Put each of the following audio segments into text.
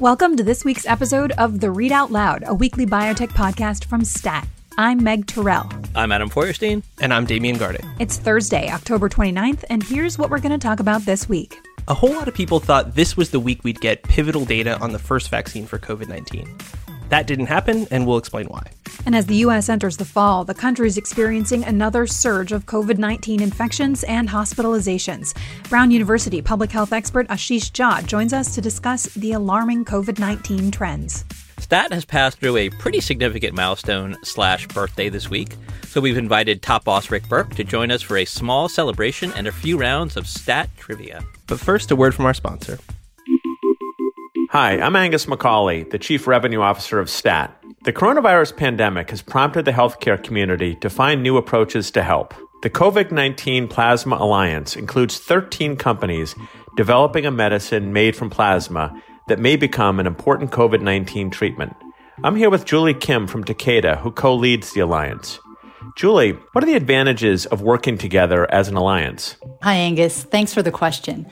Welcome to this week's episode of The Read Out Loud, a weekly biotech podcast from STAT. I'm Meg Tirrell. I'm Adam Feuerstein. And I'm Damian Garde. It's Thursday, October 29th, and here's what we're going to talk about this week. A whole lot of people thought this was the week we'd get pivotal data on the first vaccine for COVID 19. That didn't happen, and we'll explain why. And as the U.S. enters the fall, the country is experiencing another surge of COVID 19 infections and hospitalizations. Brown University public health expert Ashish Jha joins us to discuss the alarming COVID 19 trends. Stat has passed through a pretty significant milestone slash birthday this week, so we've invited top boss Rick Berke to join us for a small celebration and a few rounds of Stat trivia. But first, a word from our sponsor. Hi, I'm Angus McCauley, the Chief Revenue Officer of STAT. The coronavirus pandemic has prompted the healthcare community to find new approaches to help. The COVID 19 Plasma Alliance includes 13 companies developing a medicine made from plasma that may become an important COVID 19 treatment. I'm here with Julie Kim from Takeda, who co leads the alliance. Julie, what are the advantages of working together as an alliance? Hi, Angus. Thanks for the question.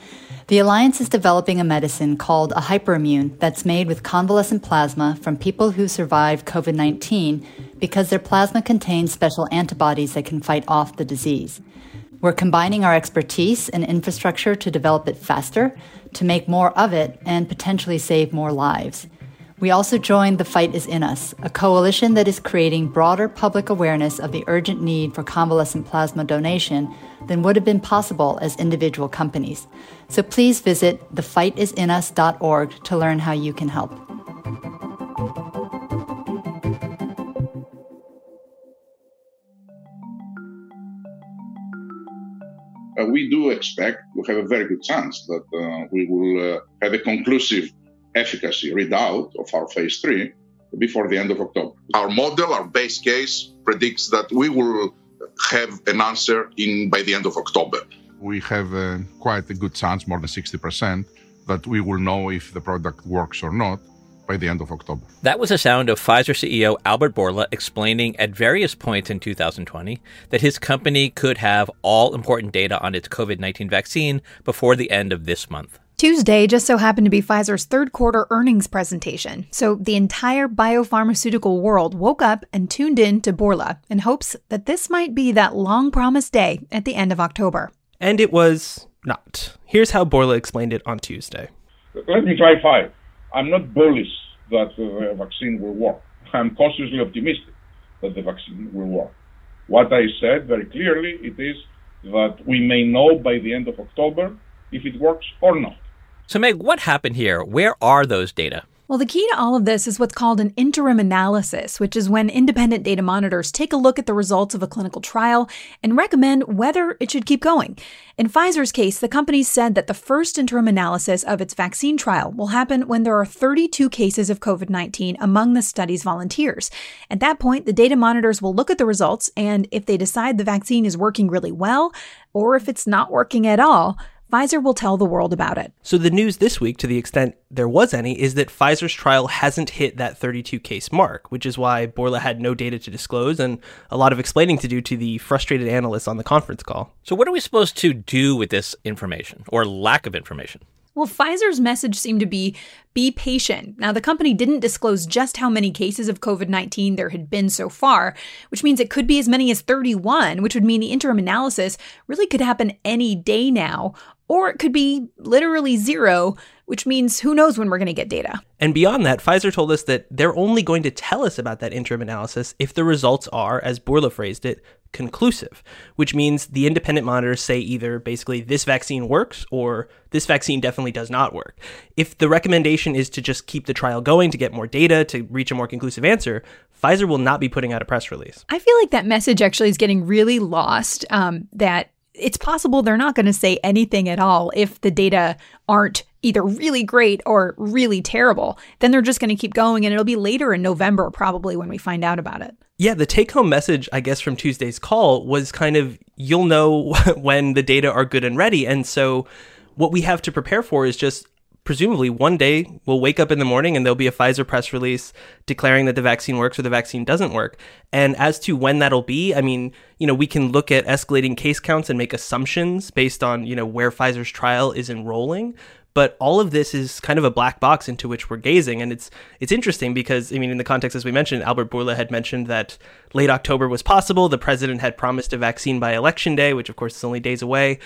The Alliance is developing a medicine called a hyperimmune that's made with convalescent plasma from people who survived COVID 19 because their plasma contains special antibodies that can fight off the disease. We're combining our expertise and infrastructure to develop it faster, to make more of it, and potentially save more lives. We also joined The Fight Is In Us, a coalition that is creating broader public awareness of the urgent need for convalescent plasma donation than would have been possible as individual companies. So please visit thefightisinus.org to learn how you can help. Uh, we do expect we have a very good chance that uh, we will uh, have a conclusive efficacy readout of our phase three before the end of October. Our model, our base case, predicts that we will have an answer in by the end of October. We have uh, quite a good chance, more than 60%, that we will know if the product works or not by the end of October. That was the sound of Pfizer CEO Albert Bourla explaining at various points in 2020 that his company could have all important data on its COVID 19 vaccine before the end of this month. Tuesday just so happened to be Pfizer's third quarter earnings presentation, so the entire biopharmaceutical world woke up and tuned in to Bourla in hopes that this might be that long promised day at the end of October. And it was not. Here's how Bourla explained it on Tuesday. Let me clarify. I'm not bullish that the vaccine will work. I'm cautiously optimistic that the vaccine will work. What I said very clearly it is that we may know by the end of October if it works or not. So, Meg, what happened here? Where are those data? Well, the key to all of this is what's called an interim analysis, which is when independent data monitors take a look at the results of a clinical trial and recommend whether it should keep going. In Pfizer's case, the company said that the first interim analysis of its vaccine trial will happen when there are 32 cases of COVID 19 among the study's volunteers. At that point, the data monitors will look at the results, and if they decide the vaccine is working really well, or if it's not working at all, Pfizer will tell the world about it. So, the news this week, to the extent there was any, is that Pfizer's trial hasn't hit that 32 case mark, which is why Bourla had no data to disclose and a lot of explaining to do to the frustrated analysts on the conference call. So, what are we supposed to do with this information or lack of information? Well, Pfizer's message seemed to be be patient. Now, the company didn't disclose just how many cases of COVID 19 there had been so far, which means it could be as many as 31, which would mean the interim analysis really could happen any day now, or it could be literally zero, which means who knows when we're going to get data. And beyond that, Pfizer told us that they're only going to tell us about that interim analysis if the results are, as Bourla phrased it, conclusive, which means the independent monitors say either basically this vaccine works or this vaccine definitely does not work. If the recommendation is to just keep the trial going to get more data to reach a more conclusive answer, Pfizer will not be putting out a press release. I feel like that message actually is getting really lost. Um, that it's possible they're not going to say anything at all if the data aren't either really great or really terrible. Then they're just going to keep going, and it'll be later in November probably when we find out about it. Yeah, the take home message, I guess, from Tuesday's call was kind of you'll know when the data are good and ready. And so what we have to prepare for is just presumably one day we'll wake up in the morning and there'll be a Pfizer press release declaring that the vaccine works or the vaccine doesn't work. And as to when that'll be, I mean, you know, we can look at escalating case counts and make assumptions based on, you know, where Pfizer's trial is enrolling. But all of this is kind of a black box into which we're gazing, and it's it's interesting because I mean, in the context as we mentioned, Albert Bourla had mentioned that late October was possible. The president had promised a vaccine by election day, which of course is only days away.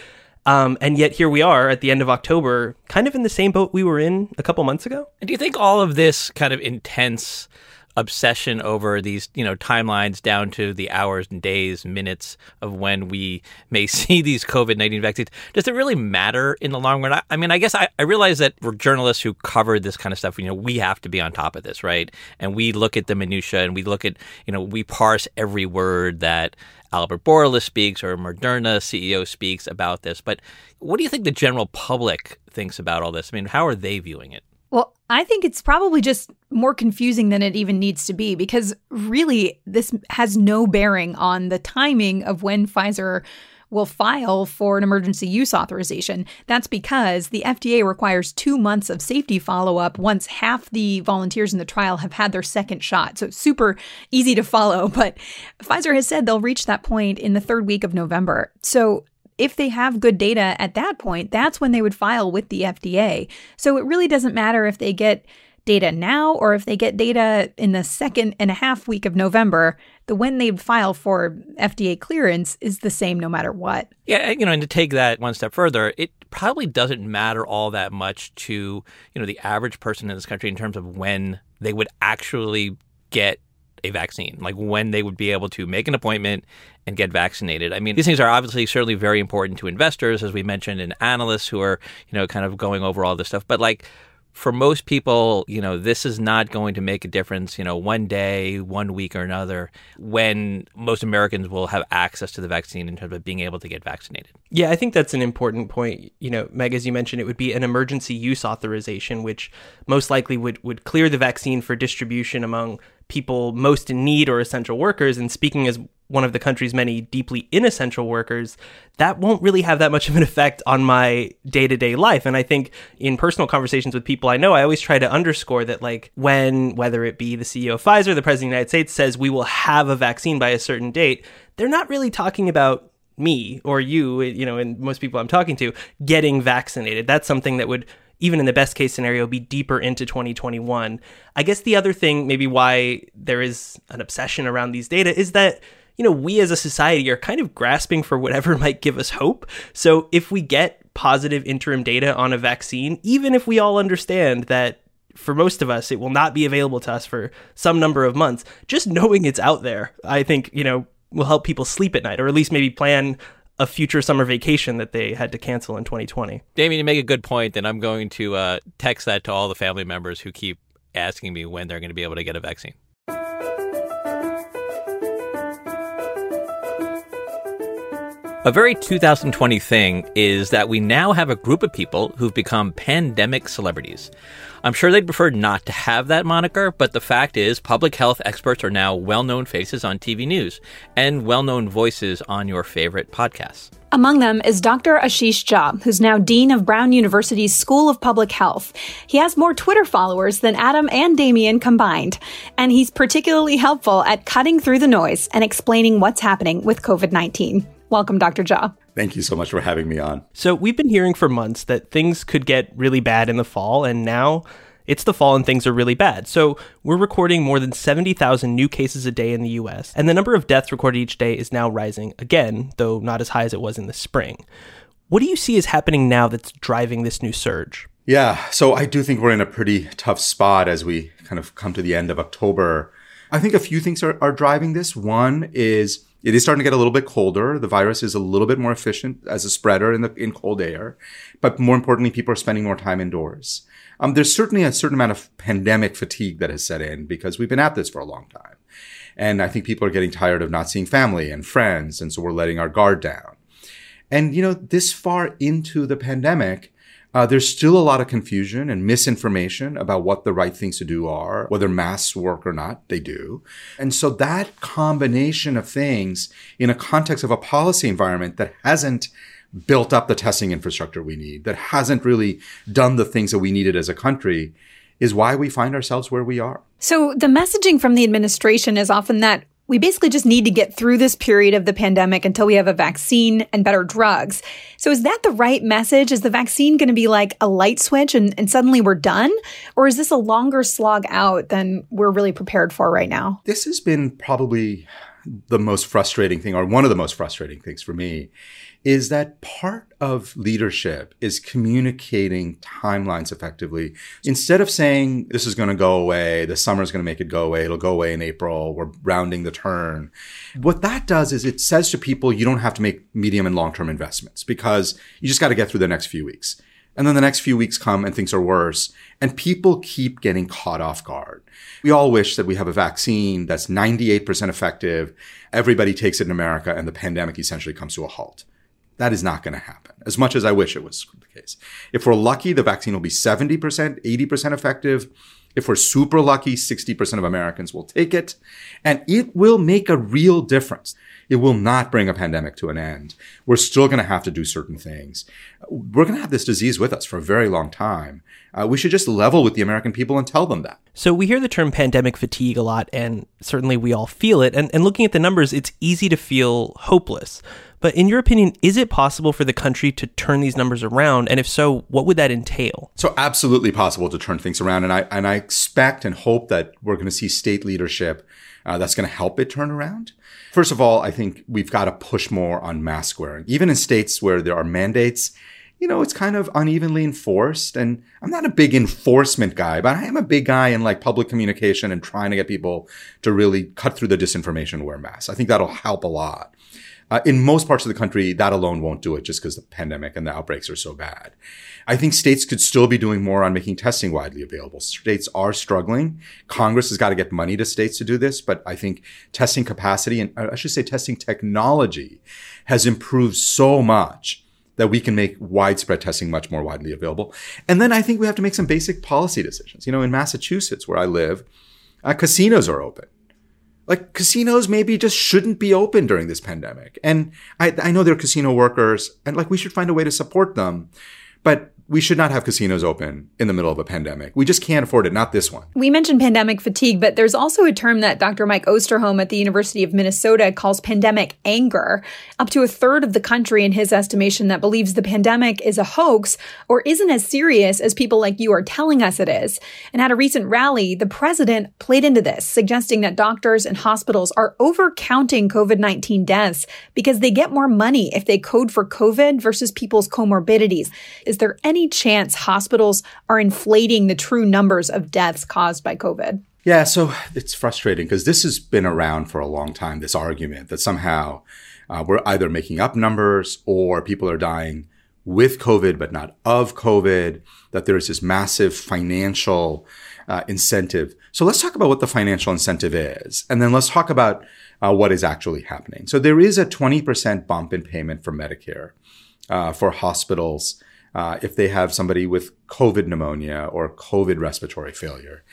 Um, and yet here we are at the end of October, kind of in the same boat we were in a couple months ago. And do you think all of this kind of intense obsession over these, you know, timelines down to the hours and days, minutes of when we may see these COVID 19 vaccines. Does it really matter in the long run? I, I mean, I guess I, I, realize that we're journalists who cover this kind of stuff. You know, we have to be on top of this, right? And we look at the minutia and we look at, you know, we parse every word that Albert Bourla speaks or Moderna CEO speaks about this. But what do you think the general public thinks about all this? I mean, how are they viewing it? Well, I think it's probably just more confusing than it even needs to be because really this has no bearing on the timing of when Pfizer will file for an emergency use authorization. That's because the FDA requires two months of safety follow up once half the volunteers in the trial have had their second shot. So it's super easy to follow. But Pfizer has said they'll reach that point in the third week of November. So if they have good data at that point, that's when they would file with the FDA. So it really doesn't matter if they get data now or if they get data in the second and a half week of November, the when they file for FDA clearance is the same no matter what. Yeah, you know, and to take that one step further, it probably doesn't matter all that much to, you know, the average person in this country in terms of when they would actually get a vaccine, like when they would be able to make an appointment and get vaccinated. I mean, these things are obviously certainly very important to investors, as we mentioned, and analysts who are, you know, kind of going over all this stuff. But like for most people, you know, this is not going to make a difference, you know, one day, one week or another when most Americans will have access to the vaccine in terms of being able to get vaccinated. Yeah, I think that's an important point. You know, Meg, as you mentioned, it would be an emergency use authorization, which most likely would, would clear the vaccine for distribution among people most in need or essential workers. And speaking as one of the country's many deeply inessential workers, that won't really have that much of an effect on my day to day life. And I think in personal conversations with people I know, I always try to underscore that, like, when, whether it be the CEO of Pfizer, the President of the United States says we will have a vaccine by a certain date, they're not really talking about me or you, you know, and most people I'm talking to getting vaccinated. That's something that would even in the best case scenario, be deeper into 2021. I guess the other thing, maybe why there is an obsession around these data, is that you know, we as a society are kind of grasping for whatever might give us hope. So if we get positive interim data on a vaccine, even if we all understand that for most of us it will not be available to us for some number of months, just knowing it's out there, I think, you know, will help people sleep at night or at least maybe plan a future summer vacation that they had to cancel in 2020. Damian, you make a good point, and I'm going to uh, text that to all the family members who keep asking me when they're going to be able to get a vaccine. A very 2020 thing is that we now have a group of people who've become pandemic celebrities. I'm sure they'd prefer not to have that moniker, but the fact is, public health experts are now well known faces on TV news and well known voices on your favorite podcasts. Among them is Dr. Ashish Jha, who's now Dean of Brown University's School of Public Health. He has more Twitter followers than Adam and Damian combined, and he's particularly helpful at cutting through the noise and explaining what's happening with COVID 19. Welcome, Dr. Jha. Thank you so much for having me on. So, we've been hearing for months that things could get really bad in the fall, and now it's the fall and things are really bad. So, we're recording more than 70,000 new cases a day in the US, and the number of deaths recorded each day is now rising again, though not as high as it was in the spring. What do you see is happening now that's driving this new surge? Yeah, so I do think we're in a pretty tough spot as we kind of come to the end of October. I think a few things are, are driving this. One is it is starting to get a little bit colder. The virus is a little bit more efficient as a spreader in the in cold air, but more importantly, people are spending more time indoors. Um, there's certainly a certain amount of pandemic fatigue that has set in because we've been at this for a long time, and I think people are getting tired of not seeing family and friends, and so we're letting our guard down. And you know, this far into the pandemic, uh, there's still a lot of confusion and misinformation about what the right things to do are, whether masks work or not. They do. And so that combination of things in a context of a policy environment that hasn't built up the testing infrastructure we need, that hasn't really done the things that we needed as a country, is why we find ourselves where we are. So the messaging from the administration is often that we basically just need to get through this period of the pandemic until we have a vaccine and better drugs. So is that the right message? Is the vaccine going to be like a light switch and, and suddenly we're done? Or is this a longer slog out than we're really prepared for right now? This has been probably the most frustrating thing, or one of the most frustrating things for me, is that part of leadership is communicating timelines effectively. Instead of saying this is going to go away, the summer is going to make it go away, it'll go away in April, we're rounding the turn. What that does is it says to people you don't have to make medium and long term investments because you just got to get through the next few weeks. And then the next few weeks come and things are worse and people keep getting caught off guard. We all wish that we have a vaccine that's 98% effective. Everybody takes it in America and the pandemic essentially comes to a halt. That is not going to happen as much as I wish it was the case. If we're lucky, the vaccine will be 70%, 80% effective. If we're super lucky, 60% of Americans will take it and it will make a real difference. It will not bring a pandemic to an end. We're still going to have to do certain things. We're going to have this disease with us for a very long time. Uh, we should just level with the American people and tell them that. So we hear the term pandemic fatigue a lot, and certainly we all feel it. And, and looking at the numbers, it's easy to feel hopeless. But in your opinion, is it possible for the country to turn these numbers around? And if so, what would that entail? So absolutely possible to turn things around. And I, and I expect and hope that we're going to see state leadership uh, that's going to help it turn around. First of all, I think we've got to push more on mask wearing. Even in states where there are mandates, you know, it's kind of unevenly enforced. And I'm not a big enforcement guy, but I am a big guy in like public communication and trying to get people to really cut through the disinformation and wear masks. I think that'll help a lot. Uh, in most parts of the country, that alone won't do it just because the pandemic and the outbreaks are so bad. I think states could still be doing more on making testing widely available. States are struggling. Congress has got to get money to states to do this, but I think testing capacity and uh, I should say testing technology has improved so much that we can make widespread testing much more widely available. And then I think we have to make some basic policy decisions. You know, in Massachusetts, where I live, uh, casinos are open like casinos maybe just shouldn't be open during this pandemic. And I, I know they're casino workers and like we should find a way to support them. But we should not have casinos open in the middle of a pandemic. We just can't afford it, not this one. We mentioned pandemic fatigue, but there's also a term that Dr. Mike Osterholm at the University of Minnesota calls pandemic anger. Up to a third of the country, in his estimation, that believes the pandemic is a hoax or isn't as serious as people like you are telling us it is. And at a recent rally, the president played into this, suggesting that doctors and hospitals are overcounting COVID-19 deaths because they get more money if they code for COVID versus people's comorbidities. Is there any any chance hospitals are inflating the true numbers of deaths caused by COVID? Yeah, so it's frustrating because this has been around for a long time, this argument that somehow uh, we're either making up numbers or people are dying with COVID, but not of COVID, that there is this massive financial uh, incentive. So let's talk about what the financial incentive is. And then let's talk about uh, what is actually happening. So there is a 20% bump in payment for Medicare uh, for hospitals uh, if they have somebody with COVID pneumonia or COVID respiratory failure.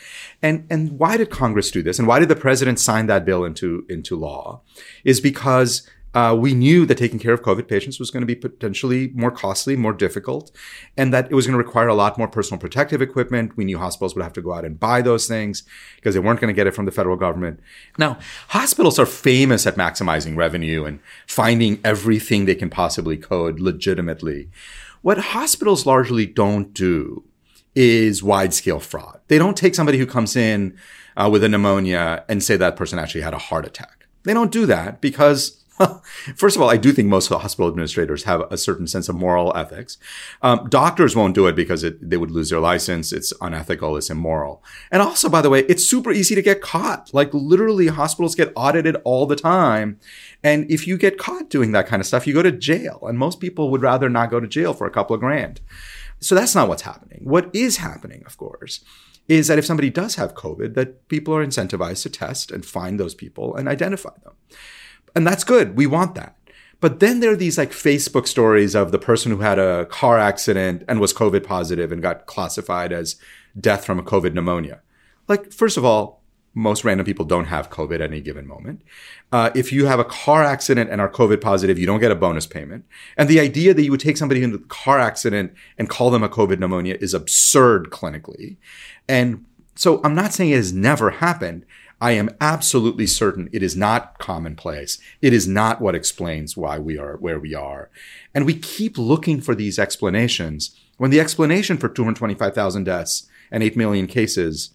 And, and why did Congress do this? And why did the president sign that bill into, into law? Is because uh, we knew that taking care of COVID patients was going to be potentially more costly, more difficult, and that it was going to require a lot more personal protective equipment. We knew hospitals would have to go out and buy those things because they weren't going to get it from the federal government. Now, hospitals are famous at maximizing revenue and finding everything they can possibly code legitimately. What hospitals largely don't do is wide scale fraud. They don't take somebody who comes in uh, with a pneumonia and say that person actually had a heart attack. They don't do that because First of all, I do think most hospital administrators have a certain sense of moral ethics. Um, doctors won't do it because it, they would lose their license. It's unethical. It's immoral. And also, by the way, it's super easy to get caught. Like literally hospitals get audited all the time. And if you get caught doing that kind of stuff, you go to jail. And most people would rather not go to jail for a couple of grand. So that's not what's happening. What is happening, of course, is that if somebody does have COVID, that people are incentivized to test and find those people and identify them. And that's good. We want that. But then there are these like Facebook stories of the person who had a car accident and was COVID positive and got classified as death from a COVID pneumonia. Like, first of all, most random people don't have COVID at any given moment. Uh, if you have a car accident and are COVID positive, you don't get a bonus payment. And the idea that you would take somebody into a car accident and call them a COVID pneumonia is absurd clinically. And so I'm not saying it has never happened. I am absolutely certain it is not commonplace. It is not what explains why we are where we are. And we keep looking for these explanations when the explanation for 225,000 deaths and 8 million cases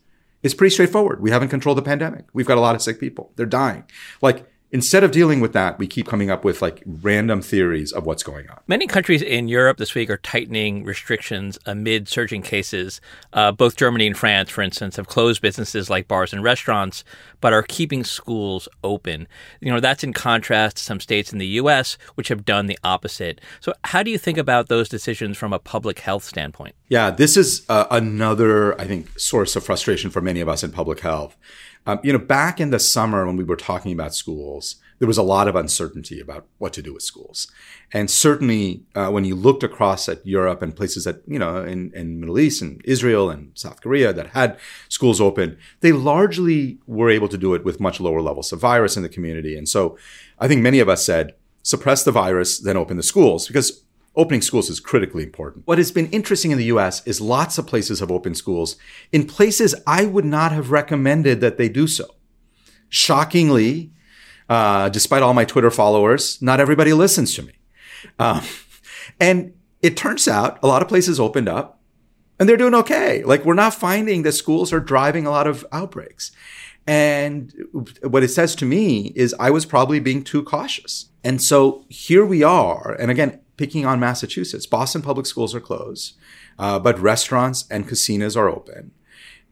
is pretty straightforward. We haven't controlled the pandemic. We've got a lot of sick people. They're dying. Like instead of dealing with that, we keep coming up with like random theories of what's going on. Many countries in Europe this week are tightening restrictions amid surging cases. Uh, both Germany and France, for instance, have closed businesses like bars and restaurants, but are keeping schools open. You know, that's in contrast to some states in the U.S., which have done the opposite. So, how do you think about those decisions from a public health standpoint? Yeah, this is uh, another, I think, source of frustration for many of us in public health. Um, you know, back in the summer when we were talking about schools, there was a lot of uncertainty about what to do with schools. And certainly, uh, when you looked across at Europe and places that, you know, in, in Middle East and Israel and South Korea that had schools open, they largely were able to do it with much lower levels of virus in the community. And so I think many of us said, suppress the virus, then open the schools because opening schools is critically important. What has been interesting in the US is lots of places have opened schools in places I would not have recommended that they do so. Shockingly, uh, despite all my Twitter followers, not everybody listens to me. Um, and it turns out a lot of places opened up and they're doing okay. Like we're not finding that schools are driving a lot of outbreaks. And what it says to me is I was probably being too cautious. And so here we are. And again, picking on Massachusetts, Boston public schools are closed, uh, but restaurants and casinos are open.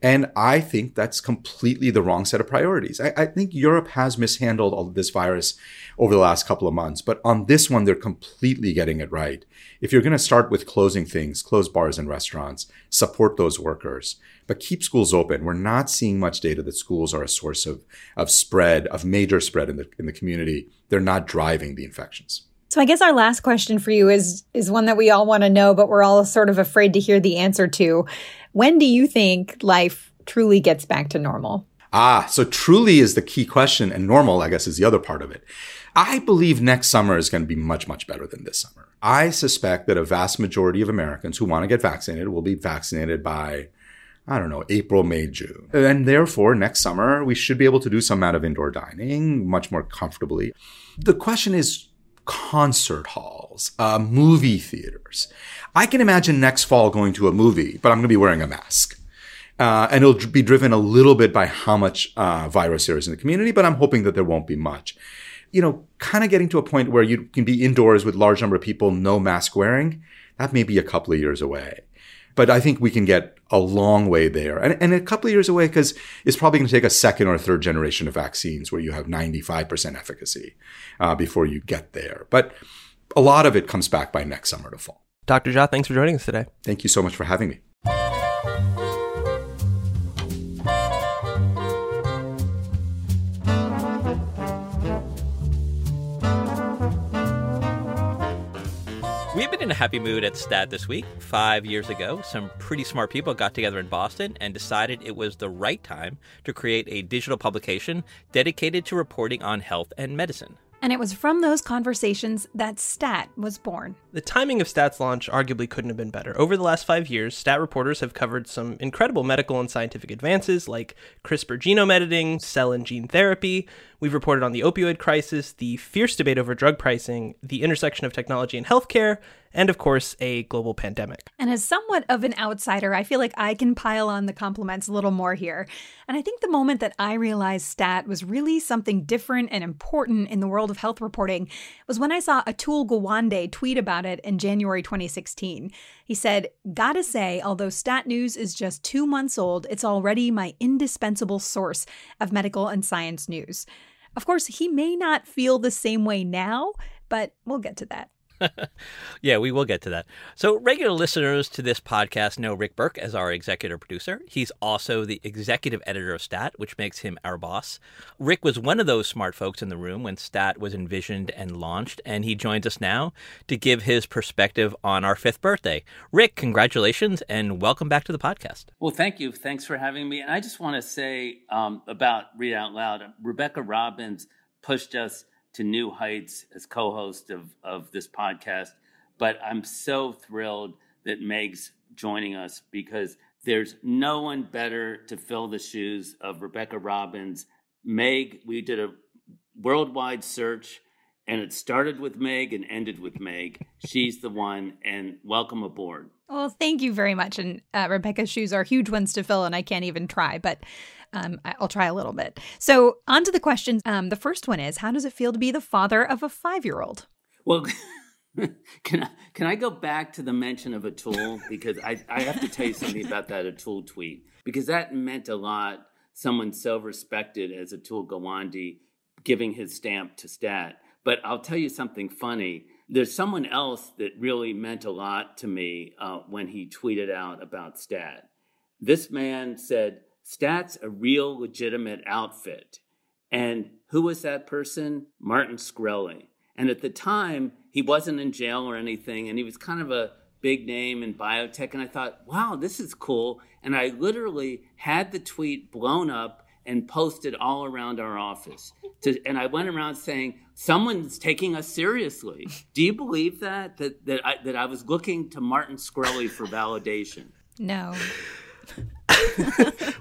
And I think that's completely the wrong set of priorities. I, I, think Europe has mishandled all of this virus over the last couple of months, but on this one, they're completely getting it right. If you're going to start with closing things, close bars and restaurants, support those workers, but keep schools open. We're not seeing much data that schools are a source of, of spread, of major spread in the, in the community. They're not driving the infections. So I guess our last question for you is is one that we all want to know, but we're all sort of afraid to hear the answer to. When do you think life truly gets back to normal? Ah, so truly is the key question, and normal, I guess, is the other part of it. I believe next summer is going to be much, much better than this summer. I suspect that a vast majority of Americans who want to get vaccinated will be vaccinated by, I don't know, April, May, June. And therefore, next summer, we should be able to do some amount of indoor dining much more comfortably. The question is, concert halls, uh, movie theaters. I can imagine next fall going to a movie, but I'm going to be wearing a mask. Uh, and it'll be driven a little bit by how much uh, virus there is in the community, but I'm hoping that there won't be much. You know, kind of getting to a point where you can be indoors with large number of people, no mask wearing, that may be a couple of years away. But I think we can get a long way there. And, and a couple of years away because it's probably going to take a second or third generation of vaccines where you have 95% efficacy uh, before you get there. But a lot of it comes back by next summer to fall. Dr. Jha, thanks for joining us today. Thank you so much for having me. In a happy mood at STAT this week. Five years ago, some pretty smart people got together in Boston and decided it was the right time to create a digital publication dedicated to reporting on health and medicine. And it was from those conversations that STAT was born. The timing of STAT's launch arguably couldn't have been better. Over the last five years, STAT reporters have covered some incredible medical and scientific advances like CRISPR genome editing, cell and gene therapy. We've reported on the opioid crisis, the fierce debate over drug pricing, the intersection of technology and healthcare, and of course, a global pandemic. And as somewhat of an outsider, I feel like I can pile on the compliments a little more here. And I think the moment that I realized STAT was really something different and important in the world of health reporting was when I saw Atul Gawande tweet about it in January 2016. He said, Gotta say, although Stat News is just two months old, it's already my indispensable source of medical and science news. Of course, he may not feel the same way now, but we'll get to that. yeah, we will get to that. So, regular listeners to this podcast know Rick Berke as our executive producer. He's also the executive editor of Stat, which makes him our boss. Rick was one of those smart folks in the room when Stat was envisioned and launched, and he joins us now to give his perspective on our fifth birthday. Rick, congratulations and welcome back to the podcast. Well, thank you. Thanks for having me. And I just want to say um, about Read Out Loud, Rebecca Robbins pushed us to new heights as co-host of, of this podcast. But I'm so thrilled that Meg's joining us because there's no one better to fill the shoes of Rebecca Robbins Meg, we did a worldwide search and it started with Meg and ended with Meg. She's the one, and welcome aboard. Well, thank you very much. And uh, Rebecca's shoes are huge ones to fill, and I can't even try, but um, I'll try a little bit. So, on to the questions. Um, the first one is How does it feel to be the father of a five year old? Well, can I, can I go back to the mention of Atul? Because I, I have to tell you something about that Atul tweet, because that meant a lot. Someone so respected as Atul Gawande giving his stamp to Stat but I'll tell you something funny. There's someone else that really meant a lot to me uh, when he tweeted out about Stat. This man said, Stat's a real legitimate outfit. And who was that person? Martin Shkreli. And at the time, he wasn't in jail or anything, and he was kind of a big name in biotech. And I thought, wow, this is cool. And I literally had the tweet blown up and posted all around our office. To, and I went around saying, "Someone's taking us seriously." Do you believe that that that I, that I was looking to Martin Shkreli for validation? No.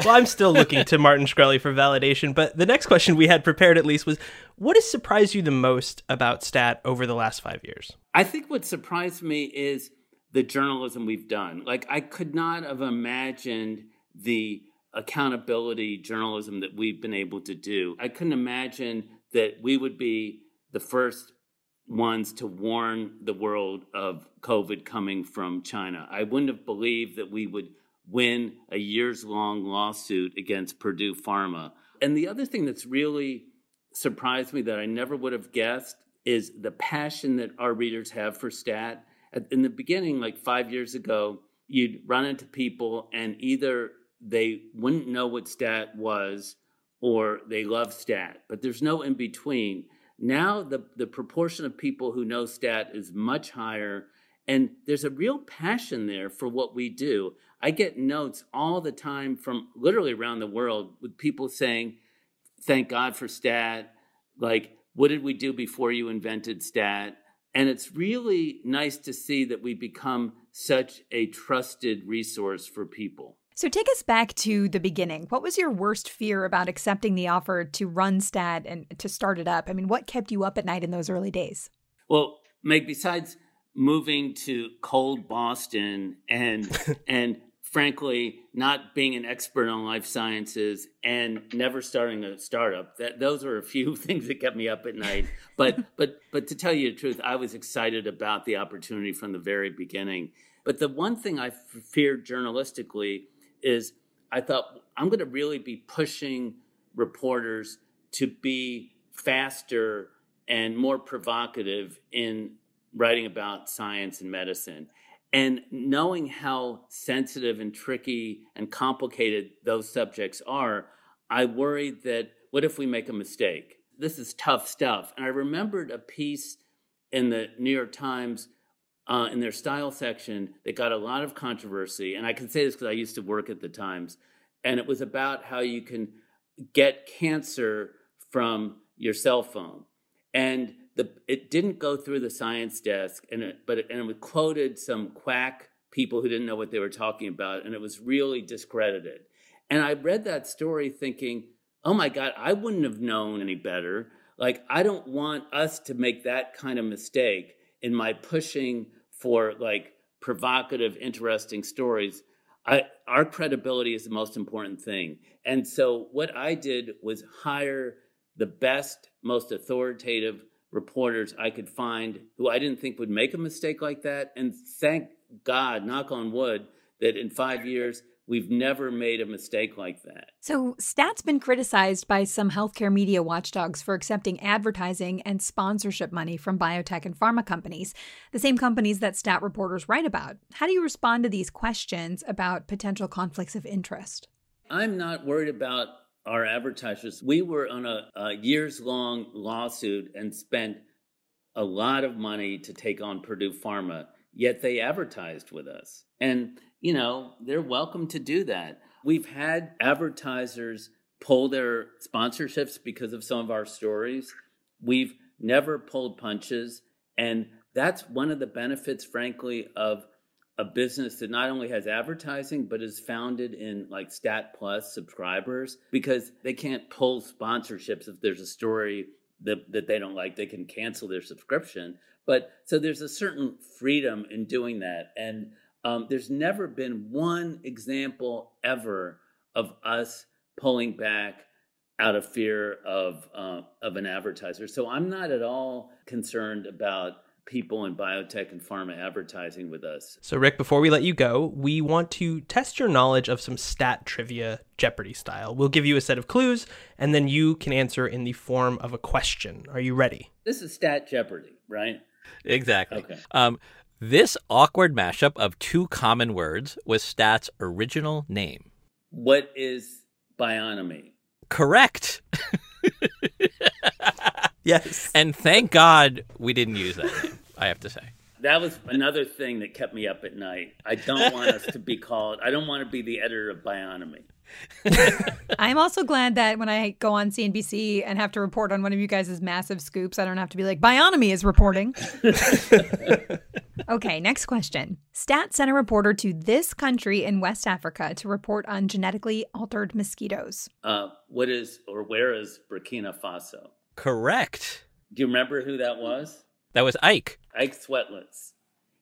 well, I'm still looking to Martin Shkreli for validation, but the next question we had prepared at least was what has surprised you the most about STAT over the last five years? I think what surprised me is the journalism we've done. Like, I could not have imagined the accountability journalism that we've been able to do. I couldn't imagine that we would be the first ones to warn the world of COVID coming from China. I wouldn't have believed that we would win a years long lawsuit against Purdue Pharma. And the other thing that's really surprised me that I never would have guessed is the passion that our readers have for stat. In the beginning, like five years ago, you'd run into people and either they wouldn't know what stat was or they love stat, but there's no in between. Now the, the proportion of people who know stat is much higher, and there's a real passion there for what we do. I get notes all the time from literally around the world with people saying, Thank God for stat. Like, what did we do before you invented stat? And it's really nice to see that we become such a trusted resource for people. So take us back to the beginning. What was your worst fear about accepting the offer to run Stat and to start it up? I mean, what kept you up at night in those early days? Well, Meg, besides moving to cold Boston and and frankly not being an expert on life sciences and never starting a startup that those are a few things that kept me up at night but but but to tell you the truth i was excited about the opportunity from the very beginning but the one thing i feared journalistically is I thought I'm going to really be pushing reporters to be faster and more provocative in writing about science and medicine. And knowing how sensitive and tricky and complicated those subjects are, I worried that what if we make a mistake? This is tough stuff. And I remembered a piece in the New York Times uh, in their style section that got a lot of controversy. And I can say this because I used to work at the Times. And it was about how you can get cancer from your cell phone. And the, it didn't go through the science desk, and it, but it, and it quoted some quack people who didn't know what they were talking about, and it was really discredited. And I read that story thinking, oh my God, I wouldn't have known any better. Like, I don't want us to make that kind of mistake in my pushing for like provocative, interesting stories, I, our credibility is the most important thing. And so what I did was hire the best, most authoritative reporters I could find who I didn't think would make a mistake like that. And thank God, knock on wood, that in five years We've never made a mistake like that. So, Stat's been criticized by some healthcare media watchdogs for accepting advertising and sponsorship money from biotech and pharma companies, the same companies that Stat reporters write about. How do you respond to these questions about potential conflicts of interest? I'm not worried about our advertisers. We were on a, a years long lawsuit and spent a lot of money to take on Purdue Pharma, yet they advertised with us. And you know, they're welcome to do that. We've had advertisers pull their sponsorships because of some of our stories. We've never pulled punches. And that's one of the benefits, frankly, of a business that not only has advertising but is founded in like stat plus subscribers because they can't pull sponsorships if there's a story that, that they don't like they can cancel their subscription but so there's a certain freedom in doing that and um, there's never been one example ever of us pulling back out of fear of uh, of an advertiser so i'm not at all concerned about people in biotech and pharma advertising with us. So, Rick, before we let you go, we want to test your knowledge of some stat trivia Jeopardy style. We'll give you a set of clues, and then you can answer in the form of a question. Are you ready? This is Stat Jeopardy, right? Exactly. Okay. Um, this awkward mashup of two common words was Stat's original name. What is bionomy? Correct. yes. And thank God we didn't use that name, I have to say. That was another thing that kept me up at night. I don't want us to be called, I don't want to be the editor of Bionomy. I'm also glad that when I go on CNBC and have to report on one of you guys' massive scoops, I don't have to be like, Bionomy is reporting. okay, next question. Stat sent a reporter to this country in West Africa to report on genetically altered mosquitoes. Uh, what is, or where is Burkina Faso? Correct. Do you remember who that was? That was Ike. Ike Swetlitz.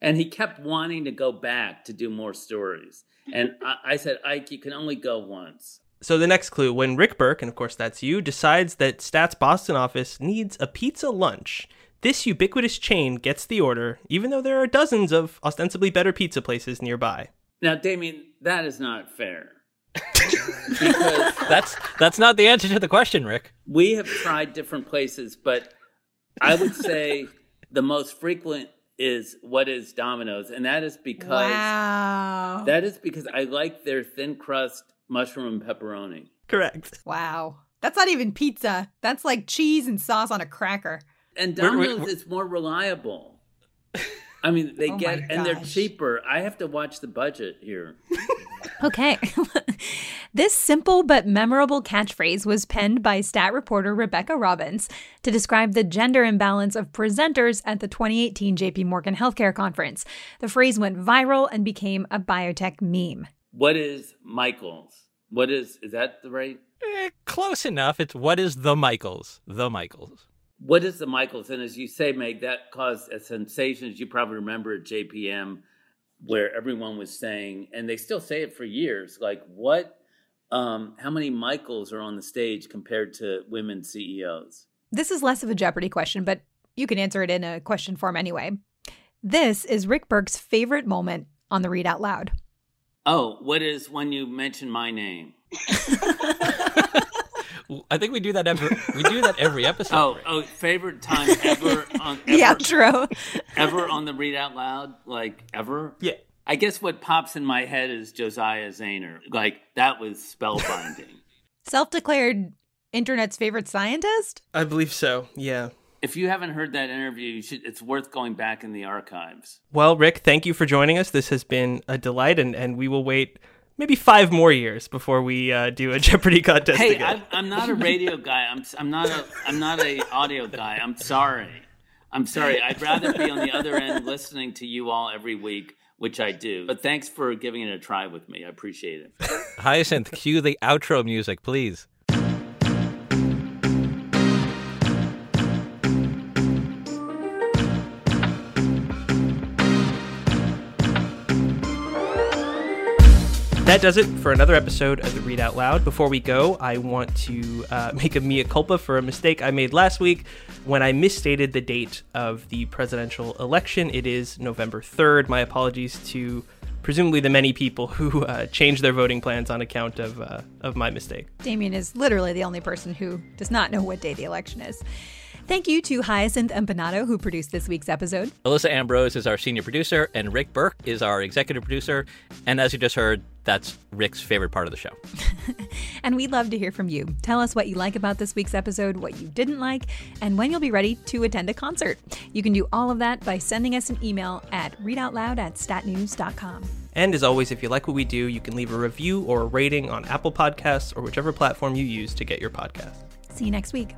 And he kept wanting to go back to do more stories. And I, I said, Ike, you can only go once. So the next clue, when Rick Berke, and of course that's you, decides that Stat's Boston office needs a pizza lunch, this ubiquitous chain gets the order, even though there are dozens of ostensibly better pizza places nearby. Now, Damian, that is not fair. because that's that's not the answer to the question, Rick. We have tried different places, but I would say the most frequent is what is Domino's, and that is because wow. that is because I like their thin crust mushroom and pepperoni. Correct. Wow. That's not even pizza. That's like cheese and sauce on a cracker. And Domino's is more reliable. I mean, they Oh get and they're cheaper. I have to watch the budget here. Okay. this simple but memorable catchphrase was penned by stat reporter Rebecca Robbins to describe the gender imbalance of presenters at the 2018 JP Morgan Healthcare Conference. The phrase went viral and became a biotech meme. What is Michaels? What is is that the right? Eh, close enough. It's what is the Michaels? The Michaels. What is the Michaels? And as you say, Meg, that caused a sensation, as you probably remember at JPM, where everyone was saying, and they still say it for years, like what, um, how many Michaels are on the stage compared to women CEOs? This is less of a Jeopardy question, but you can answer it in a question form anyway. This is Rick Berke's favorite moment on the Read Out Loud. Oh, what is when you mention my name? I think we do that every we do that every episode. Oh, oh, favorite time ever on ever, The outro. ever on the read out loud, like ever. Yeah. I guess what pops in my head is Josiah Zayner. Like that was spellbinding. Self declared internet's favorite scientist? I believe so, yeah. if you haven't heard that interview, you should. It's worth going back in the archives. Well, Rick, thank you for joining us. This has been a delight, and, and we will wait maybe five more years before we uh, do a Jeopardy contest Hey, again. I'm, I'm not a radio guy. I'm I'm not a I'm not a audio guy. I'm sorry. I'm sorry. I'd rather be on the other end listening to you all every week, which I do. But thanks for giving it a try with me. I appreciate it. Hyacinth, cue the outro music, please. That does it for another episode of the Read Out Loud. Before we go, I want to uh, make a mea culpa for a mistake I made last week when I misstated the date of the presidential election. It is November 3rd. My apologies to presumably the many people who uh, changed their voting plans on account of, uh, of my mistake. Damian is literally the only person who does not know what day the election is. Thank you to Hyacinth Empinado, who produced this week's episode. Alissa Ambrose is our senior producer, and Rick Berke is our executive producer. And as you just heard, that's Rick's favorite part of the show. And we'd love to hear from you. Tell us what you like about this week's episode, what you didn't like, and when you'll be ready to attend a concert. You can do all of that by sending us an email at readoutloud at statnews.com. And as always, if you like what we do, you can leave a review or a rating on Apple Podcasts or whichever platform you use to get your podcast. See you next week.